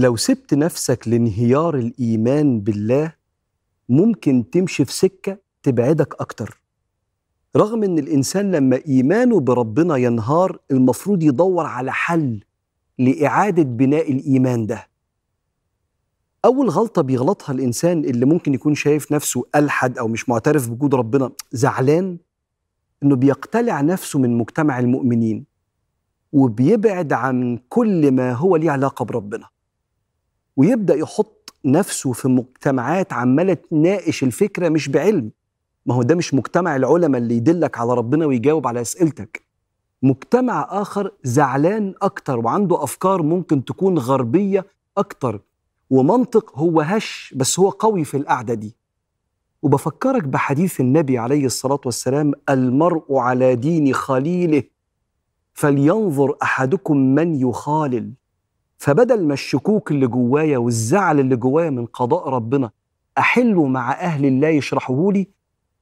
لو سبت نفسك لانهيار الإيمان بالله ممكن تمشي في سكة تبعدك أكتر. رغم إن الإنسان لما إيمانه بربنا ينهار المفروض يدور على حل لإعادة بناء الإيمان ده. أول غلطة بيغلطها الإنسان اللي ممكن يكون شايف نفسه ألحد أو مش معترف بوجود ربنا زعلان إنه بيقتلع نفسه من مجتمع المؤمنين وبيبعد عن كل ما هو ليه علاقة بربنا. ويبدأ يحط نفسه في مجتمعات عمالة تناقش الفكرة مش بعلم. ما هو ده مش مجتمع العلماء اللي يدلك على ربنا ويجاوب على أسئلتك. مجتمع آخر زعلان أكتر وعنده أفكار ممكن تكون غربية أكتر. ومنطق هو هش بس هو قوي في القعدة دي. وبفكرك بحديث النبي عليه الصلاة والسلام المرء على دين خليله فلينظر أحدكم من يخالل. فبدل ما الشكوك اللي جوايا والزعل اللي جوايا من قضاء ربنا احله مع أهل الله يشرحوه لي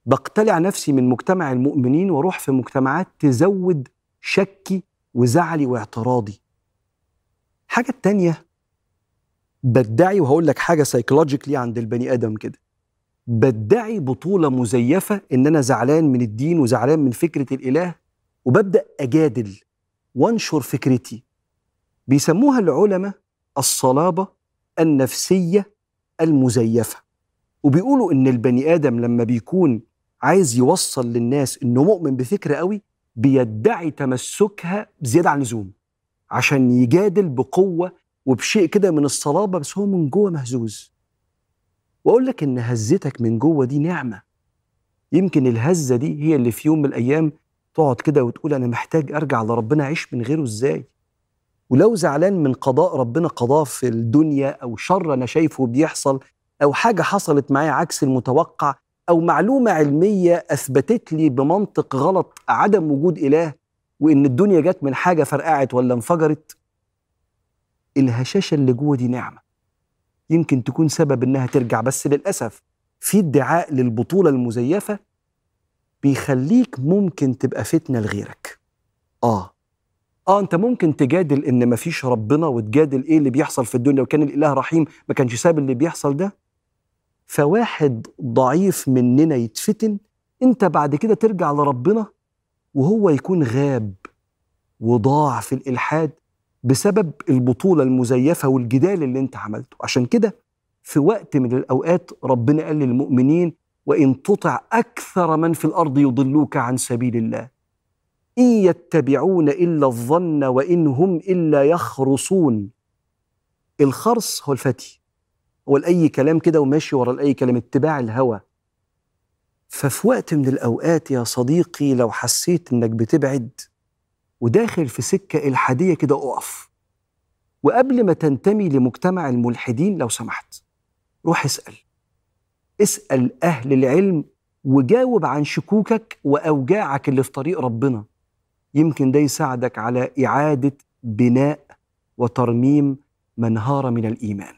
بقتلع نفسي من مجتمع المؤمنين وأروح في مجتمعات تزود شكي وزعلي واعتراضي. حاجة التانية بدعي وهقول لك حاجة سايكولوجيكلي عند البني آدم كده بدعي بطولة مزيفة إن أنا زعلان من الدين وزعلان من فكرة الإله وببدأ أجادل وأنشر فكرتي. بيسموها العلماء الصلابة النفسية المزيفة. وبيقولوا إن البني آدم لما بيكون عايز يوصل للناس إنه مؤمن بفكرة قوي بيدعي تمسكها بزيادة عن اللزوم عشان يجادل بقوة وبشيء كده من الصلابة بس هو من جوه مهزوز. وأقول لك إن هزتك من جوه دي نعمة. يمكن الهزة دي هي اللي في يوم من الأيام تقعد كده وتقول أنا محتاج أرجع لربنا أعيش من غيره إزاي؟ ولو زعلان من قضاء ربنا قضاه في الدنيا أو شر أنا شايفه بيحصل أو حاجة حصلت معايا عكس المتوقع أو معلومة علمية أثبتت لي بمنطق غلط عدم وجود إله وإن الدنيا جت من حاجة فرقعت ولا انفجرت الهشاشة اللي جوه دي نعمة. يمكن تكون سبب إنها ترجع بس للأسف في ادعاء للبطولة المزيفة بيخليك ممكن تبقى فتنة لغيرك. آه. آه أنت ممكن تجادل إن مفيش ربنا وتجادل إيه اللي بيحصل في الدنيا وكان الإله رحيم ما كانش ساب اللي بيحصل ده؟ فواحد ضعيف مننا يتفتن أنت بعد كده ترجع لربنا وهو يكون غاب وضاع في الإلحاد بسبب البطولة المزيفة والجدال اللي أنت عملته. عشان كده في وقت من الأوقات ربنا قال للمؤمنين وإن تطع أكثر من في الأرض يضلوك عن سبيل الله. إن يتبعون إلا الظن وإن هم إلا يخرصون. الخرص هو الفتي هو لأي كلام كده وماشي ورا لأي كلام اتباع الهوى. ففي وقت من الأوقات يا صديقي لو حسيت إنك بتبعد وداخل في سكة إلحادية كده أقف. وقبل ما تنتمي لمجتمع الملحدين لو سمحت روح اسأل. اسأل أهل العلم وجاوب عن شكوكك وأوجاعك اللي في طريق ربنا. يمكن ده يساعدك على إعادة بناء وترميم من هار من الإيمان.